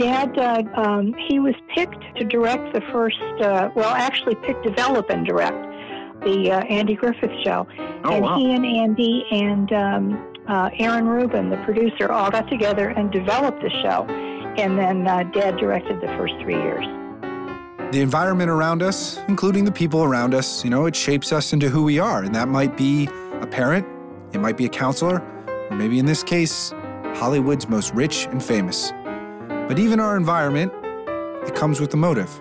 Dad, uh, um, he was picked to direct the first, uh, well, actually picked, develop, and direct the uh, Andy Griffith Show. Oh, and wow. he and Andy and um, uh, Aaron Ruben, the producer, all got together and developed the show. And then uh, Dad directed the first three years. The environment around us, including the people around us, you know, it shapes us into who we are. And that might be a parent, it might be a counselor, or maybe in this case, Hollywood's most rich and famous. But even our environment, it comes with a motive.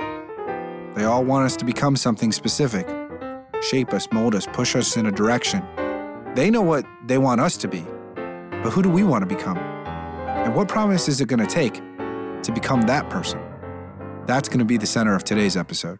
They all want us to become something specific, shape us, mold us, push us in a direction. They know what they want us to be, but who do we want to become? And what promise is it going to take to become that person? That's going to be the center of today's episode.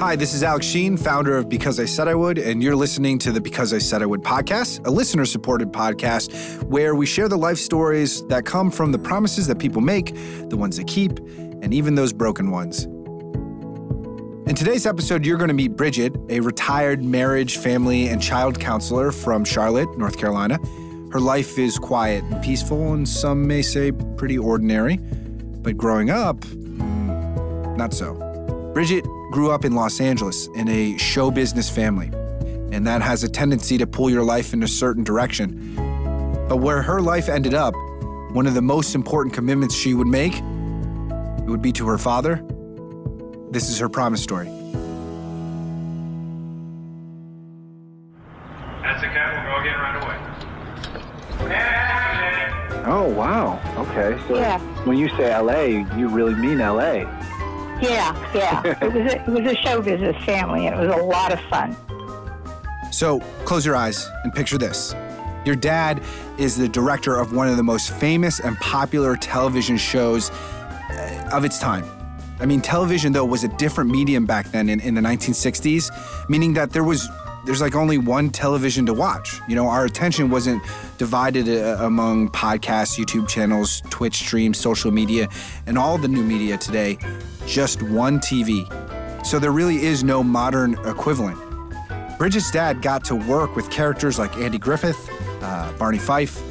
Hi, this is Alex Sheen, founder of Because I Said I Would, and you're listening to the Because I Said I Would podcast, a listener supported podcast where we share the life stories that come from the promises that people make, the ones they keep, and even those broken ones. In today's episode, you're going to meet Bridget, a retired marriage, family, and child counselor from Charlotte, North Carolina. Her life is quiet and peaceful, and some may say pretty ordinary. But growing up, mm, not so. Bridget grew up in Los Angeles in a show business family, and that has a tendency to pull your life in a certain direction. But where her life ended up, one of the most important commitments she would make it would be to her father. This is her promise story. That's a cat. We'll go again right away. Oh, wow. Okay. So Yeah. when you say LA, you really mean LA. Yeah, yeah. it was a, it was a show business family, and it was a lot of fun. So close your eyes and picture this. Your dad is the director of one of the most famous and popular television shows uh, of its time. I mean, television, though, was a different medium back then in, in the 1960s, meaning that there was there's like only one television to watch. You know, our attention wasn't divided uh, among podcasts, YouTube channels, Twitch streams, social media, and all the new media today. Just one TV. So there really is no modern equivalent. Bridget's dad got to work with characters like Andy Griffith, uh, Barney Fife.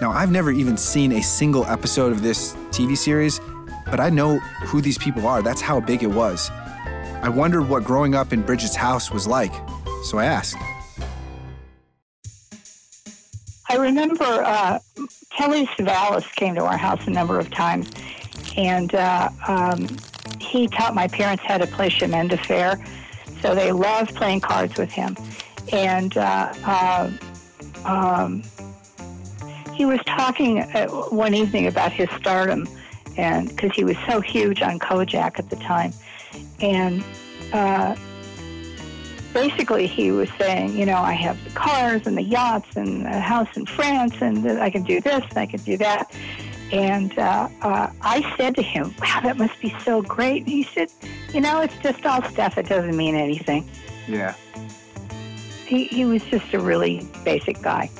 Now, I've never even seen a single episode of this TV series, but I know who these people are. That's how big it was. I wondered what growing up in Bridget's house was like, so I asked. I remember uh, Telly Savalas came to our house a number of times, and uh, um, he taught my parents how to play chemin de fer. So they loved playing cards with him. And uh, uh, um, he was talking uh, one evening about his stardom, and because he was so huge on Kojak at the time, and uh, basically he was saying, you know, I have the cars and the yachts and a house in France, and I can do this and I can do that. And uh, uh, I said to him, wow, that must be so great. And he said, you know, it's just all stuff. It doesn't mean anything. Yeah. He, he was just a really basic guy.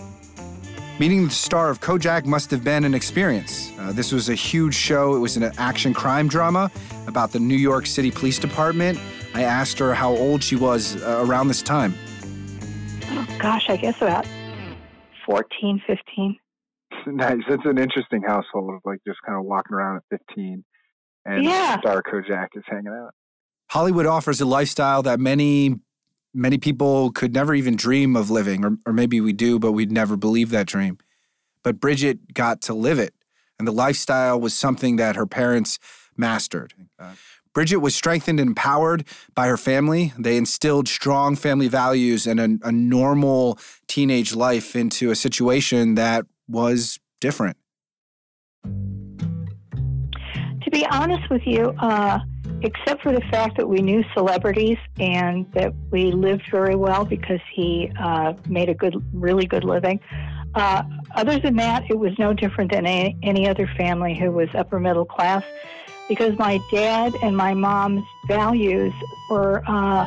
Meeting the star of Kojak must have been an experience. Uh, this was a huge show. It was an action crime drama about the New York City Police Department. I asked her how old she was uh, around this time. Oh, gosh, I guess about 14, 15. Nice. It's an interesting household, of like just kind of walking around at 15 and Yeah. Star Kojak is hanging out. Hollywood offers a lifestyle that many, many people could never even dream of living, or, or maybe we do, but we'd never believe that dream. But Bridget got to live it, and the lifestyle was something that her parents mastered. Uh, Bridget was strengthened and empowered by her family. They instilled strong family values and a, a normal teenage life into a situation that was different. To be honest with you, uh, except for the fact that we knew celebrities and that we lived very well because he uh, made a good, really good living. Uh, other than that, it was no different than any, any other family who was upper middle class because my dad and my mom's values were uh,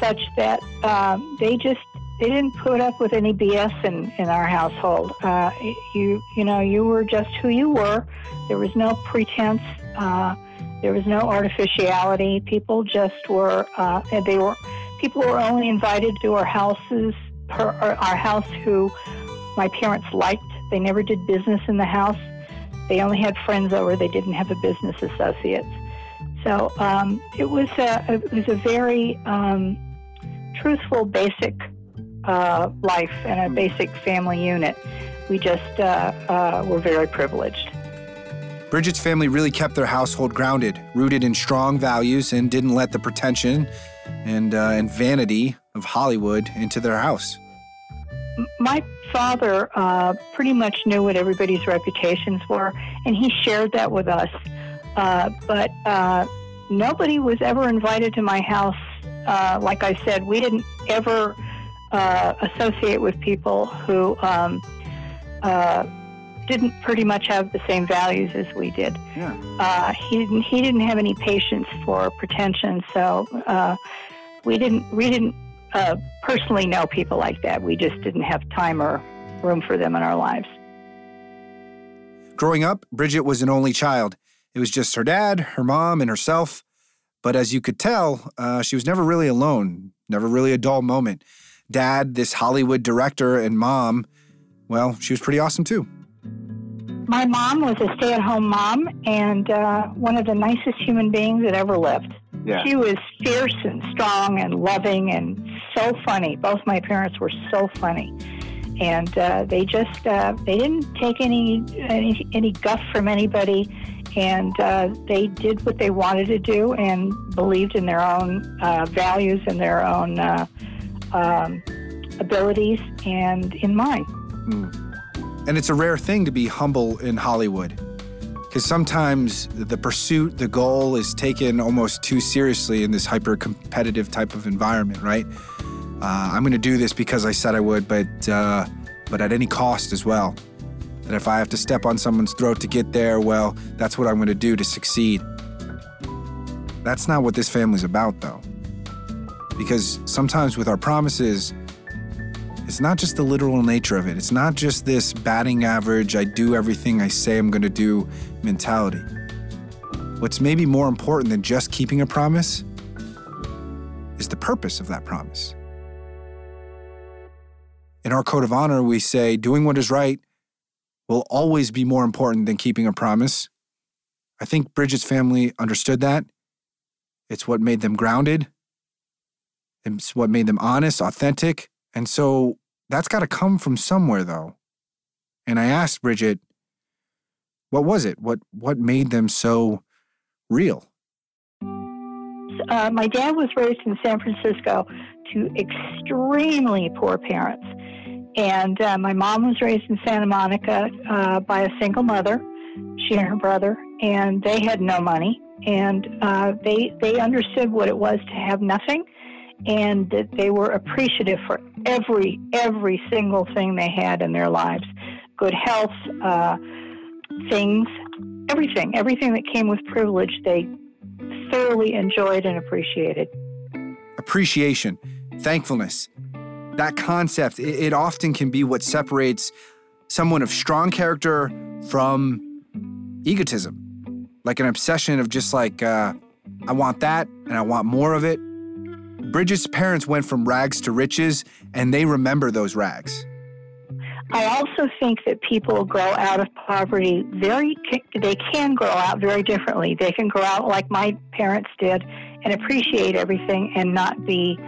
such that um, they just they didn't put up with any BS in, in our household. Uh, you you know you were just who you were. There was no pretense. Uh, there was no artificiality. People just were. Uh, they were people were only invited to our houses, her, our house who my parents liked. They never did business in the house. They only had friends over. They didn't have a business associates. So um, it was a it was a very um, truthful, basic uh, life and a basic family unit. We just uh, uh, were very privileged. Bridget's family really kept their household grounded, rooted in strong values, and didn't let the pretension and uh, and vanity of Hollywood into their house. My father uh, pretty much knew what everybody's reputations were, and he shared that with us. Uh, but uh, nobody was ever invited to my house. Uh, like I said, we didn't ever uh, associate with people who um, uh, didn't pretty much have the same values as we did. Yeah. Uh, he didn't. He didn't have any patience for pretension, so uh, we didn't. We didn't uh, personally know people like that. We just didn't have time or room for them in our lives. Growing up, Bridget was an only child. It was just her dad, her mom, and herself. But as you could tell, uh, she was never really alone, never really a dull moment. Dad, this Hollywood director, and mom, well, she was pretty awesome too. My mom was a stay at home mom and uh, one of the nicest human beings that ever lived. Yeah. She was fierce and strong and loving and so funny. Both my parents were so funny. And uh, they just uh, they didn't take any, any any guff from anybody, and uh, they did what they wanted to do and believed in their own uh, values and their own uh, um, abilities and in mine. And it's a rare thing to be humble in Hollywood. Because sometimes the pursuit, the goal is taken almost too seriously in this hyper competitive type of environment, right? Uh, I'm going to do this because I said I would, but, uh, but at any cost as well. That if I have to step on someone's throat to get there, well, that's what I'm going to do to succeed. That's not what this family's about, though. Because sometimes with our promises, it's not just the literal nature of it. It's not just this batting average, I do everything I say I'm going to do mentality. What's maybe more important than just keeping a promise is the purpose of that promise. In our code of honor, we say doing what is right will always be more important than keeping a promise. I think Bridget's family understood that. It's what made them grounded, it's what made them honest, authentic. And so that's got to come from somewhere, though. And I asked Bridget, what was it? What what made them so real? Uh, my dad was raised in San Francisco to extremely poor parents. And uh, my mom was raised in Santa Monica uh, by a single mother, she and her brother, and they had no money. And uh, they, they understood what it was to have nothing and that they were appreciative for every, every single thing they had in their lives good health, uh, things, everything, everything that came with privilege, they thoroughly enjoyed and appreciated. Appreciation, thankfulness. That concept, it, it often can be what separates someone of strong character from egotism, like an obsession of just like, uh, I want that and I want more of it. Bridget's parents went from rags to riches, and they remember those rags. I also think that people grow out of poverty very, they can grow out very differently. They can grow out like my parents did and appreciate everything and not be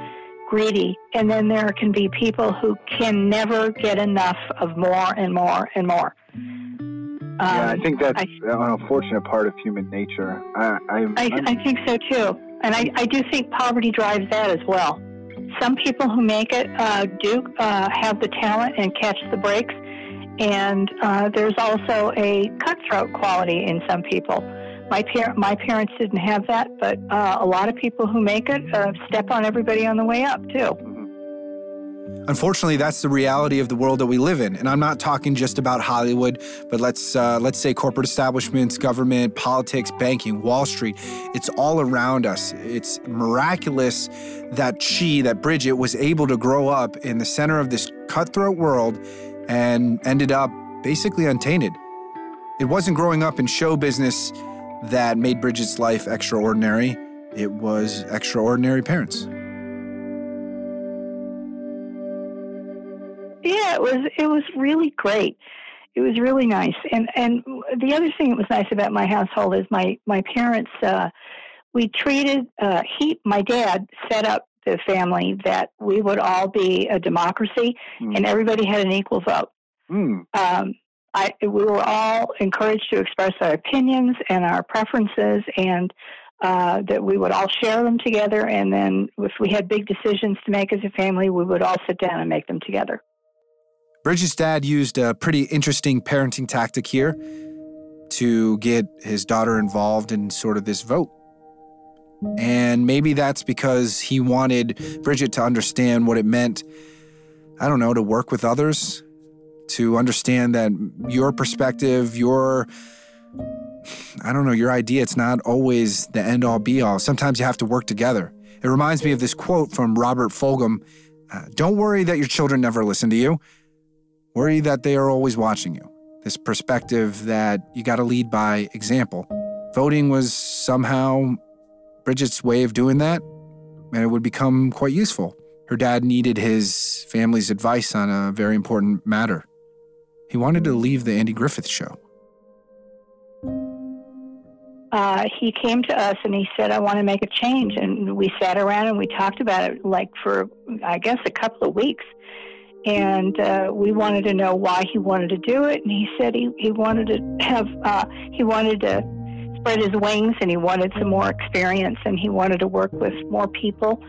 greedy. And then there can be people who can never get enough of more and more and more. Um, yeah, I think that's I- an unfortunate part of human nature. I, I'm, I, I'm- I think so too. And I, I do think poverty drives that as well. Some people who make it uh, do uh, have the talent and catch the breaks. And uh, there's also a cutthroat quality in some people. My, par- my parents didn't have that, but uh, a lot of people who make it uh, step on everybody on the way up, too. Unfortunately, that's the reality of the world that we live in. And I'm not talking just about Hollywood, but let's uh, let's say corporate establishments, government, politics, banking, Wall Street. It's all around us. It's miraculous that she, that Bridget, was able to grow up in the center of this cutthroat world and ended up basically untainted. It wasn't growing up in show business that made Bridget's life extraordinary. It was extraordinary parents. It was it was really great. It was really nice. And and the other thing that was nice about my household is my my parents. Uh, we treated uh, he my dad set up the family that we would all be a democracy Mm. and everybody had an equal vote. Hmm. Um, I, we were all encouraged to express our opinions and our preferences, and uh, that we would all share them together. And then, if we had big decisions to make as a family, we would all sit down and make them together. Bridget's dad used a pretty interesting parenting tactic here to get his daughter involved in sort of this vote. And maybe that's because he wanted Bridget to understand what it meant, I don't know, to work with others, to understand that your perspective, your, I don't know, your idea, it's not always the end all be all. Sometimes you have to work together. It reminds me of this quote from Robert Fulghum uh, Don't worry that your children never listen to you. Worry that they are always watching you. This perspective that you got to lead by example. Voting was somehow Bridget's way of doing that, and it would become quite useful. Her dad needed his family's advice on a very important matter. He wanted to leave the Andy Griffith show. Uh, he came to us and he said, "I want to make a change." And we sat around and we talked about it, like for I guess a couple of weeks. And uh, we wanted to know why he wanted to do it. And he said he, he wanted to have uh, he wanted to spread his wings and he wanted some more experience and he wanted to work with more people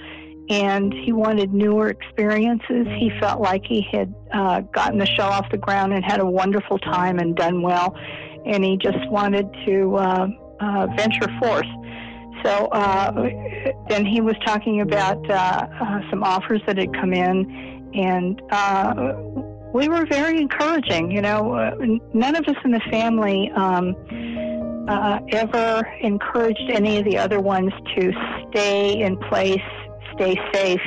and he wanted newer experiences. He felt like he had uh, gotten the show off the ground and had a wonderful time and done well, and he just wanted to uh, uh, venture forth. So uh, then he was talking about uh, uh, some offers that had come in, and uh, we were very encouraging. You know, uh, none of us in the family. Um, uh, ever encouraged any of the other ones to stay in place, stay safe,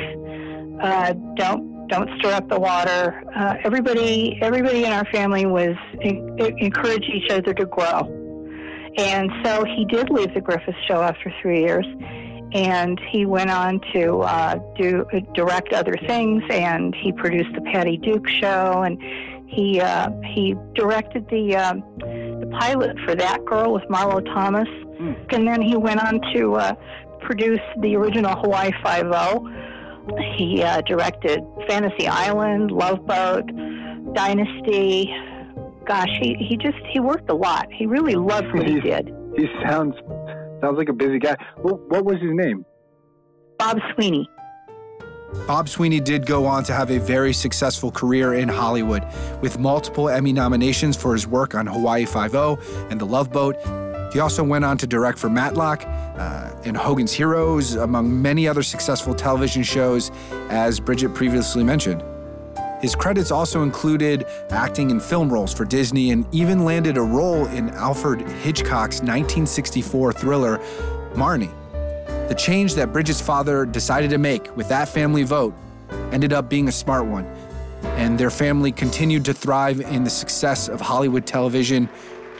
uh, don't don't stir up the water. Uh, everybody everybody in our family was en- encouraged each other to grow, and so he did leave the Griffith Show after three years, and he went on to uh, do direct other things, and he produced the Patty Duke Show, and he uh, he directed the. Um, the pilot for that girl with Marlo Thomas, and then he went on to uh, produce the original Hawaii Five O. He uh, directed Fantasy Island, Love Boat, Dynasty. Gosh, he, he just he worked a lot. He really loved what he did. He sounds sounds like a busy guy. What, what was his name? Bob Sweeney. Bob Sweeney did go on to have a very successful career in Hollywood, with multiple Emmy nominations for his work on Hawaii Five-O and The Love Boat. He also went on to direct for Matlock uh, and Hogan's Heroes, among many other successful television shows, as Bridget previously mentioned. His credits also included acting in film roles for Disney and even landed a role in Alfred Hitchcock's 1964 thriller, Marnie. The change that Bridget's father decided to make with that family vote ended up being a smart one, and their family continued to thrive in the success of Hollywood television.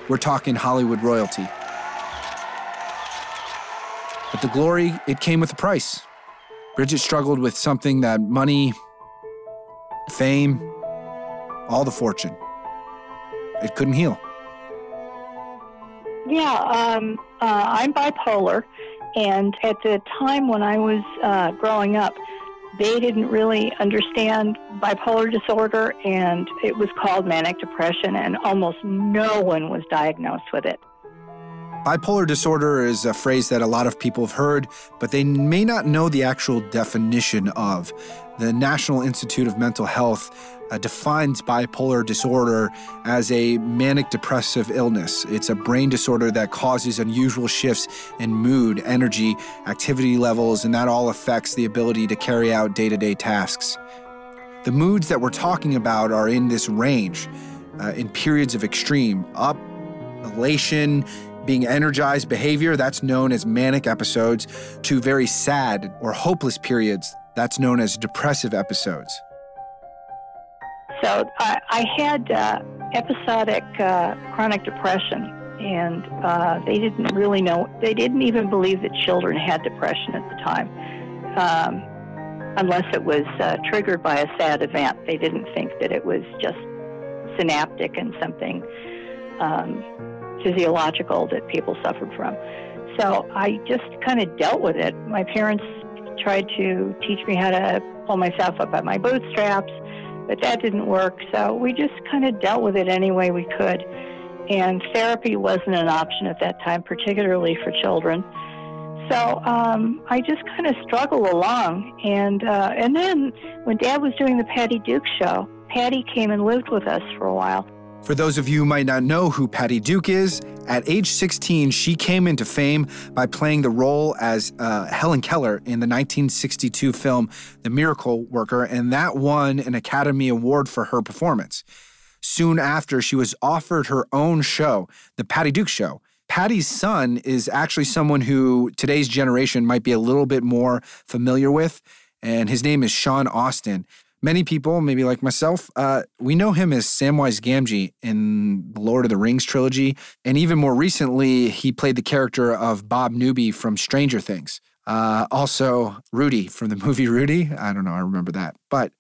We're talking Hollywood royalty. But the glory, it came with a price. Bridget struggled with something that money, fame, all the fortune, it couldn't heal. Yeah, um, uh, I'm bipolar, and at the time when I was uh, growing up, they didn't really understand bipolar disorder, and it was called manic depression, and almost no one was diagnosed with it. Bipolar disorder is a phrase that a lot of people have heard, but they may not know the actual definition of. The National Institute of Mental Health uh, defines bipolar disorder as a manic depressive illness. It's a brain disorder that causes unusual shifts in mood, energy, activity levels, and that all affects the ability to carry out day to day tasks. The moods that we're talking about are in this range, uh, in periods of extreme up, elation, being energized behavior, that's known as manic episodes, to very sad or hopeless periods, that's known as depressive episodes. So I, I had uh, episodic uh, chronic depression, and uh, they didn't really know. They didn't even believe that children had depression at the time. Um, unless it was uh, triggered by a sad event. They didn't think that it was just synaptic and something um, physiological that people suffered from. So I just kind of dealt with it. My parents tried to teach me how to pull myself up by my bootstraps, but that didn't work. So we just kind of dealt with it any way we could. And therapy wasn't an option at that time, particularly for children. So um, I just kind of struggled along, and uh, and then when Dad was doing the Patty Duke show, Patty came and lived with us for a while. For those of you who might not know who Patty Duke is, at age 16, she came into fame by playing the role as uh, Helen Keller in the 1962 film The Miracle Worker, and that won an Academy Award for her performance. Soon after, she was offered her own show, The Patty Duke Show. Patty's son is actually someone who today's generation might be a little bit more familiar with, and his name is Sean Astin. Many people, maybe like myself, uh, we know him as Samwise Gamgee in the Lord of the Rings trilogy. And even more recently, he played the character of Bob Newby from Stranger Things. Uh, also, Rudy from the movie Rudy. I don't know, I remember that. But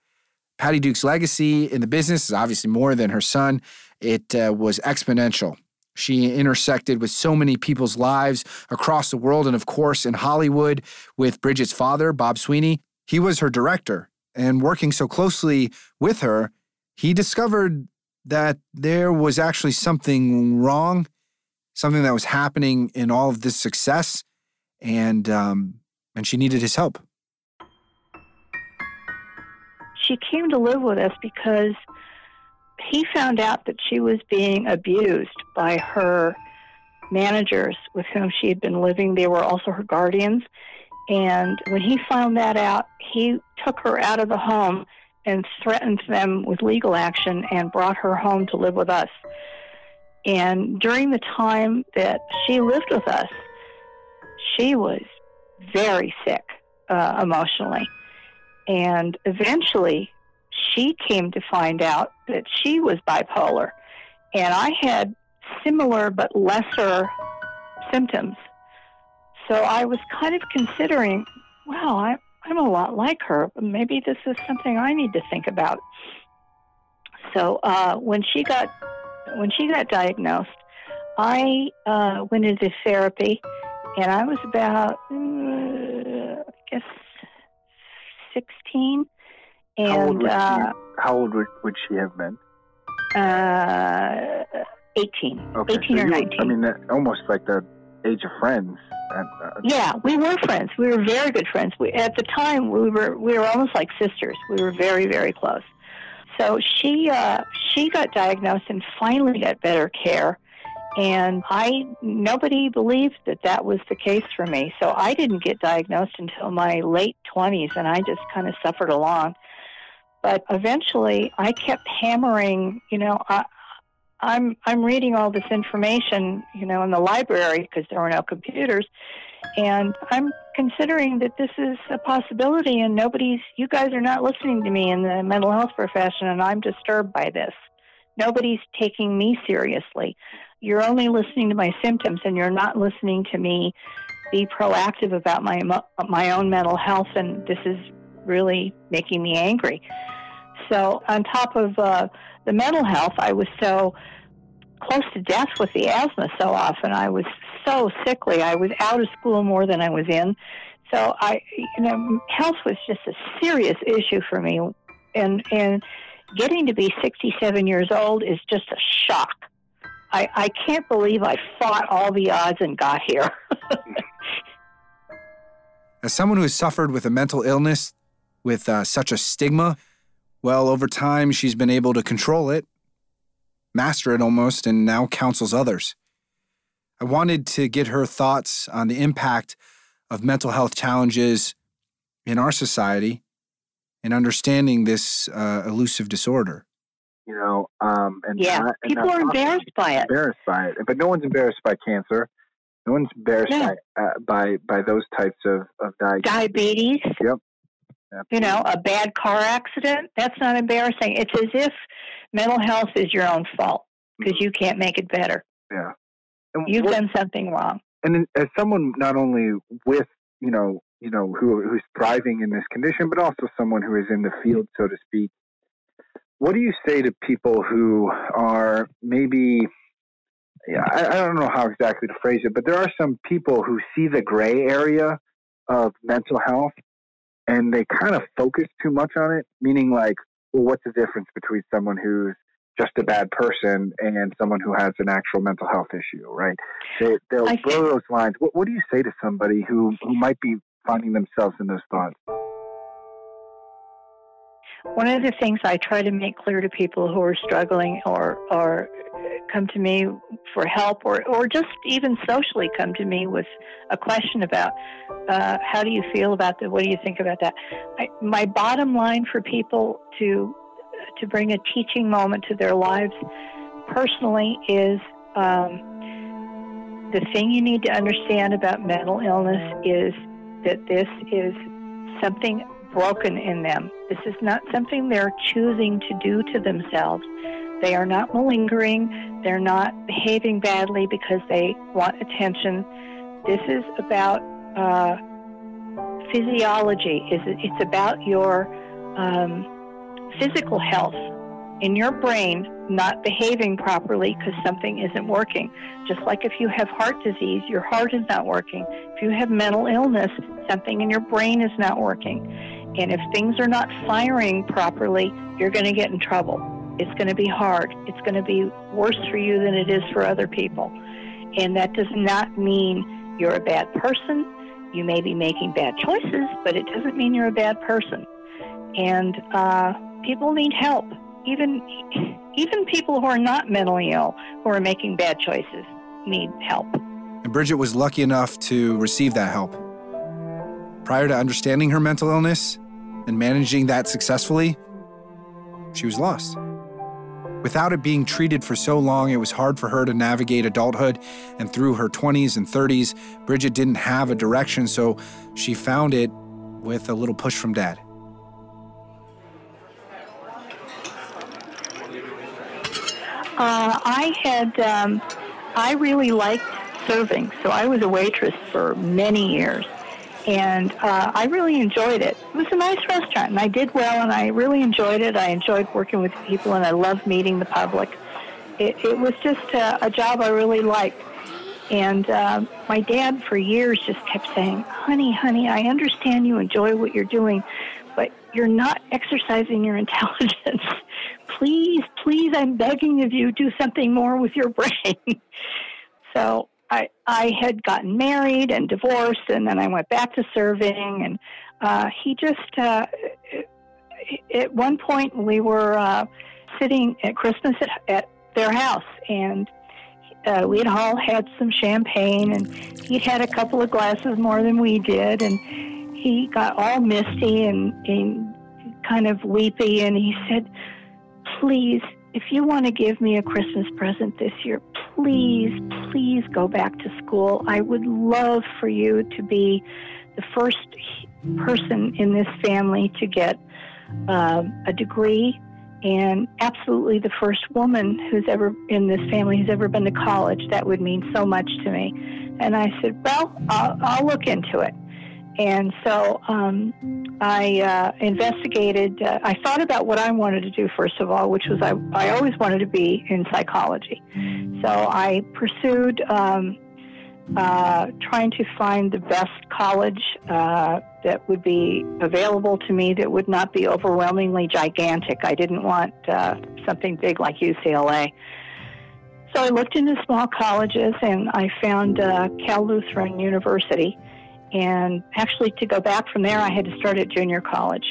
Patty Duke's legacy in the business is obviously more than her son, it uh, was exponential. She intersected with so many people's lives across the world, and of course, in Hollywood with Bridget's father, Bob Sweeney. He was her director and working so closely with her, he discovered that there was actually something wrong, something that was happening in all of this success, and um, and she needed his help. She came to live with us because he found out that she was being abused by her managers with whom she had been living. They were also her guardians. And when he found that out, he took her out of the home and threatened them with legal action and brought her home to live with us. And during the time that she lived with us, she was very sick uh, emotionally. And eventually, she came to find out that she was bipolar. And I had similar but lesser symptoms. So I was kind of considering, wow, I, I'm a lot like her. Maybe this is something I need to think about. So uh, when she got when she got diagnosed, I uh, went into therapy, and I was about uh, I guess sixteen. And how old, would uh, she, how old would, would she have been? uh, eighteen, Okay, eighteen so or you- nineteen. I mean, almost like the age of friends. And, uh, Yeah, we were friends. We were very good friends. We, at the time, we were we were almost like sisters. We were very very close. So she uh, she got diagnosed and finally got better care. And I nobody believed that that was the case for me. So I didn't get diagnosed until my late twenties, and I just kind of suffered along. But eventually, I kept hammering. You know, I'm I'm reading all this information, you know, in the library because there were no computers, and I'm considering that this is a possibility, and nobody's. You guys are not listening to me in the mental health profession, and I'm disturbed by this. Nobody's taking me seriously. You're only listening to my symptoms, and you're not listening to me be proactive about my my own mental health, and this is really making me angry. So, on top of uh, the mental health, I was so close to death with the asthma so often. I was so sickly. I was out of school more than I was in. So I, you know, health was just a serious issue for me, and and getting to be 67 years old is just a shock. I, I can't believe I fought all the odds and got here. As someone who has suffered with a mental illness with uh, such a stigma, well, over time she's been able to control it, master it almost, and now counsels others. I wanted to get her thoughts on the impact of mental health challenges in our society and understanding this uh, elusive disorder. you know, um, and yeah, not- and people not are embarrassed by it. embarrassed by it. But no one's embarrassed by cancer. No one's embarrassed Yeah. by, uh, by by those types of of diagnoses. Diabetes, Yep. You know, a bad car accident, that's not embarrassing. It's as if mental health is your own fault because mm-hmm. you can't make it better. Yeah. And You've what- done something wrong. and as someone not only with you know you know, who, who's thriving in this condition, but also someone who is in the field, so to speak. What do you say to people who are maybe, yeah, I, I don't know how exactly to phrase it, but there are some people who see the gray area of mental health and they kind of focus too much on it, meaning like, well, what's the difference between someone who's just a bad person and someone who has an actual mental health issue, right? They, will blur those lines. What, what do you say to somebody who, who might be finding themselves in those thoughts? One of the things I try to make clear to people who are struggling or, or come to me for help or, or just even socially come to me with a question about uh, how do you feel about that? What do you think about that? I, my bottom line for people to to bring a teaching moment to their lives personally is um, the thing you need to understand about mental illness is that this is something broken in them. This is not something they're choosing to do to themselves. They are not malingering. They're not behaving badly because they want attention. This is about uh, physiology. It's about your um, physical health in your brain not behaving properly because something isn't working. Just like if you have heart disease, your heart is not working. If you have mental illness, something in your brain is not working. And if things are not firing properly, you're going to get in trouble. It's going to be hard. It's going to be worse for you than it is for other people. And that does not mean you're a bad person. You may be making bad choices, but it doesn't mean you're a bad person. And uh, people need help. Even even people who are not mentally ill who are making bad choices need help. And Bridget was lucky enough to receive that help. Prior to understanding her mental illness and managing that successfully, she was lost. Without it being treated for so long, it was hard for her to navigate adulthood. And through her 20s and 30s, Bridget didn't have a direction, so she found it with a little push from dad. Uh, I had, um, I really liked serving, so I was a waitress for many years, and uh, I really enjoyed it. It was a nice restaurant, and I did well, and I really enjoyed it. I enjoyed working with people, and I loved meeting the public. It, it was just a, a job I really liked. And uh, my dad, for years, just kept saying, "Honey, honey, I understand you enjoy what you're doing, but you're not exercising your intelligence." please, please, I'm begging of you, do something more with your brain. so I, I had gotten married and divorced, and then I went back to serving. And uh, he just, uh, at one point, we were uh, sitting at Christmas at, at their house, and uh, we had all had some champagne, and he'd had a couple of glasses more than we did, and he got all misty and, and kind of weepy, and he said, please, if you want to give me a Christmas present this year, please, please go back to school. I would love for you to be the first person in this family to get uh, a degree and absolutely the first woman who's ever in this family who's ever been to college. That would mean so much to me. And I said, Well, I'll, I'll look into it. And so um, I uh, investigated. Uh, I thought about what I wanted to do first of all, which was I, I always wanted to be in psychology. So I pursued um, uh, trying to find the best college uh, that would be available to me that would not be overwhelmingly gigantic. I didn't want uh, something big like UCLA. So I looked into small colleges and I found uh, Cal Lutheran University and actually, to go back from there, I had to start at junior college.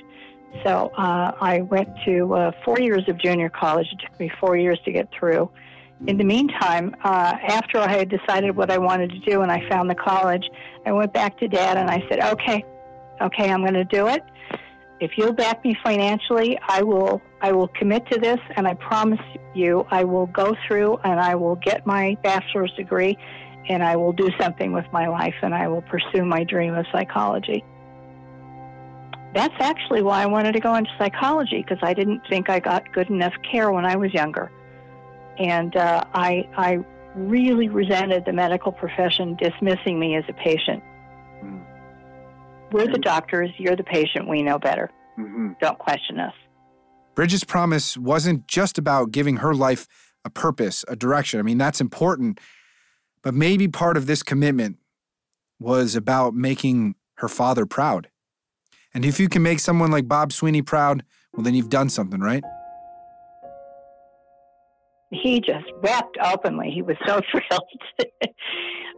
So uh, I went to uh, four years of junior college. It took me four years to get through. In the meantime, uh, after I had decided what I wanted to do and I found the college, I went back to dad and I said, okay, okay, I'm going to do it. If you'll back me financially, I will, I will commit to this and I promise you I will go through and I will get my bachelor's degree and I will do something with my life and I will pursue my dream of psychology. That's actually why I wanted to go into psychology because I didn't think I got good enough care when I was younger. And uh, I, I really resented the medical profession dismissing me as a patient. we're the doctors, you're the patient, we know better. hmm Don't question us. Bridget's promise wasn't just about giving her life a purpose, a direction. I mean, that's important. But maybe part of this commitment was about making her father proud. And if you can make someone like Bob Sweeney proud, well, then you've done something, right? he just wept openly. He was so thrilled.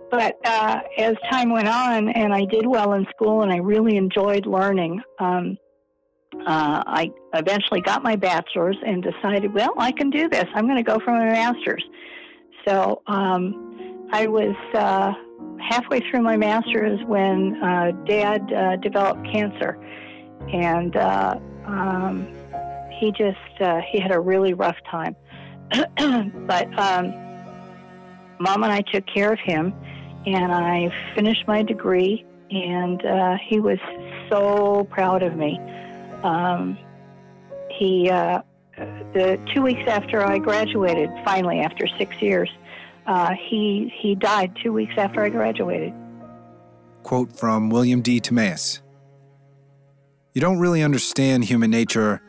but uh, as time went on, and I did well in school, and I really enjoyed learning, um, uh, I eventually got my bachelor's and decided, well, I can do this. I'm going to go for my master's. So um, I was uh, halfway through my master's when uh, Dad uh, developed cancer, and uh, um, he just uh, he had a really rough time. but um, mom and I took care of him, and I finished my degree, and uh, he was so proud of me. Um, he, the two weeks after I graduated, finally after six years, uh, he he died two weeks after I graduated. Quote from William D. Tammeus You don't really understand human nature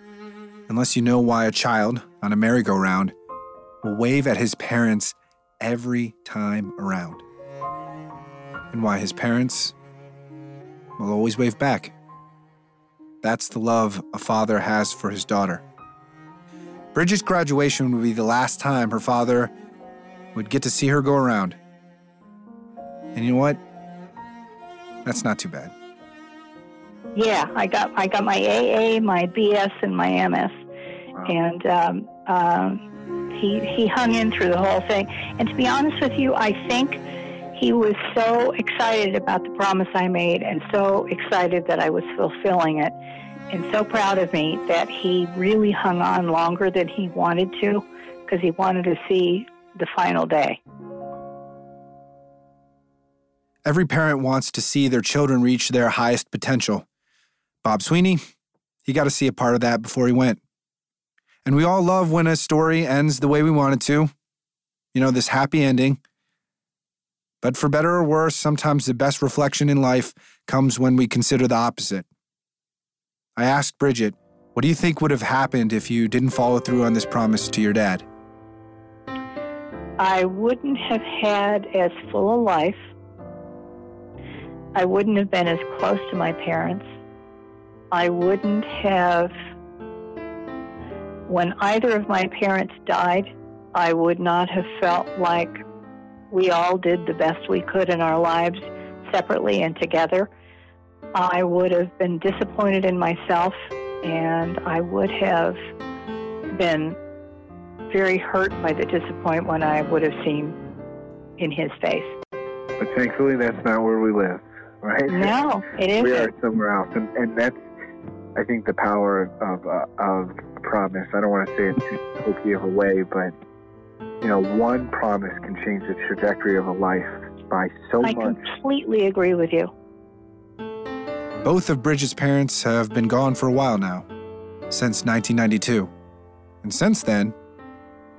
unless you know why a child on a merry-go-round will wave at his parents every time around, and why his parents will always wave back. That's the love a father has for his daughter. Bridget's graduation would be the last time her father would get to see her go around. And you know what? That's not too bad. Yeah, I got I got my AA, my BS, and my MS, Wow. and um, um, he he hung in through the whole thing. And to be honest with you, I think he was so excited about the promise I made, and so excited that I was fulfilling it, and so proud of me that he really hung on longer than he wanted to, because he wanted to see the final day. Every parent wants to see their children reach their highest potential. Bob Sweeney, he got to see a part of that before he went. And we all love when a story ends the way we want it to. You know, this happy ending. But for better or worse, sometimes the best reflection in life comes when we consider the opposite. I asked Bridget, what do you think would have happened if you didn't follow through on this promise to your dad? I wouldn't have had as full a life. I wouldn't have been as close to my parents. I wouldn't have, when either of my parents died, I would not have felt like we all did the best we could in our lives separately and together. I would have been disappointed in myself and I would have been very hurt by the disappointment I would have seen in his face. But thankfully, that's not where we live, right? No, it we are somewhere else, and and that's I think the power of uh, of a promise. I don't want to say it too hokey of a way, but you know, one promise can change the trajectory of a life by so I much. I completely agree with you. Both of Bridget's parents have been gone for a while now, since 1992. And since then,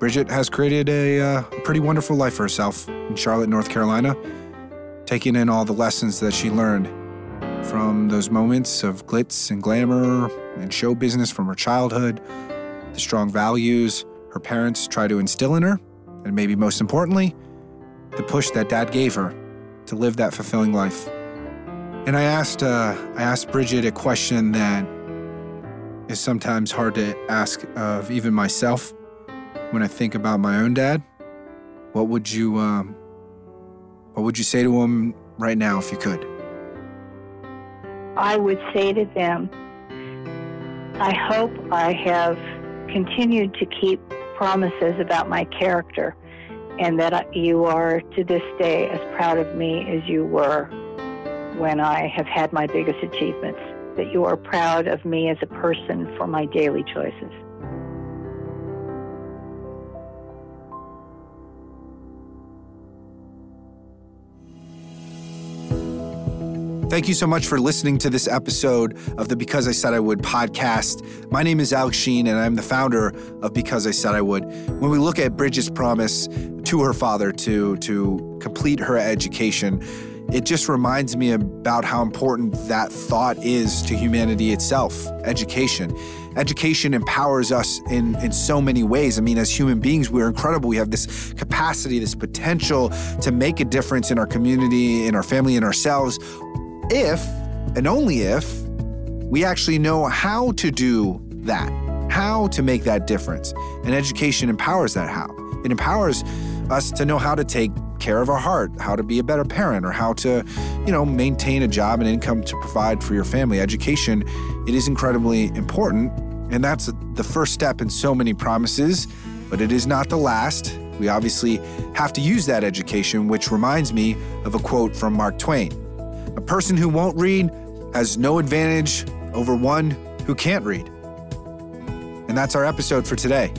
Bridget has created a, uh, pretty wonderful life for herself in Charlotte, North Carolina, taking in all the lessons that she learned from those moments of glitz and glamour and show business from her childhood, the strong values her parents try to instill in her, and maybe most importantly, the push that dad gave her to live that fulfilling life. And I asked, uh, I asked Bridget a question that is sometimes hard to ask of even myself when I think about my own dad. What would you, um, what would you say to him right now if you could? I would say to them, I hope I have continued to keep promises about my character and that you are to this day as proud of me as you were when I have had my biggest achievements, that you are proud of me as a person for my daily choices. Thank you so much for listening to this episode of the Because I Said I Would podcast. My name is Alex Sheen, and I'm the founder of Because I Said I Would. When we look at Bridget's promise to her father to, to complete her education, it just reminds me about how important that thought is to humanity itself education. Education empowers us in, in so many ways. I mean, as human beings, we're incredible. We have this capacity, this potential to make a difference in our community, in our family, in ourselves, if and only if we actually know how to do that, how to make that difference. And education empowers that how. It empowers us to know how to take care of our heart, how to be a better parent, or how to, you know, maintain a job and income to provide for your family. Education, it is incredibly important, and that's the first step in so many promises, but it is not the last. We obviously have to use that education, which reminds me of a quote from Mark Twain. A person who won't read has no advantage over one who can't read. And that's our episode for today.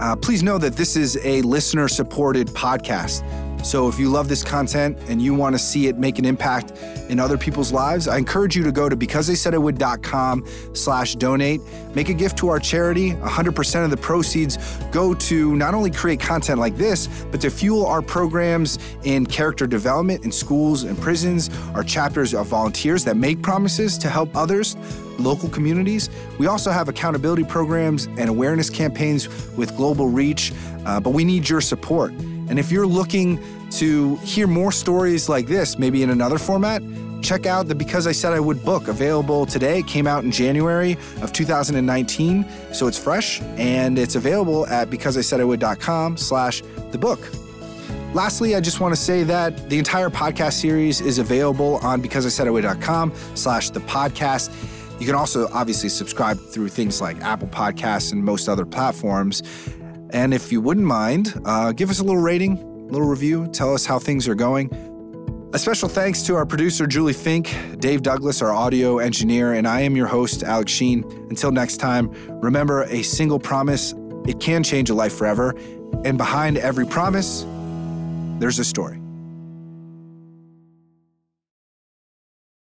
Uh, please know that this is a listener supported podcast. So if you love this content and you want to see it make an impact in other people's lives, I encourage you to go to becauseisaidiwould.com slash donate. Make a gift to our charity. 100% of the proceeds go to not only create content like this, but to fuel our programs in character development in schools and prisons, our chapters of volunteers that make promises to help others, local communities. We also have accountability programs and awareness campaigns with global reach, uh, but we need your support. And if you're looking to hear more stories like this, maybe in another format, check out the Because I Said I Would book available today. It came out in January of 2019, so it's fresh and it's available at becauseisaidiwould.com slash the book. Lastly, I just want to say that the entire podcast series is available on becauseisaidiwould.com slash the podcast. You can also obviously subscribe through things like Apple Podcasts and most other platforms. And if you wouldn't mind, uh, give us a little rating, a little review, tell us how things are going. A special thanks to our producer, Julie Fink, Dave Douglas, our audio engineer, and I am your host, Alex Sheen. Until next time, remember a single promise, it can change a life forever. And behind every promise, there's a story.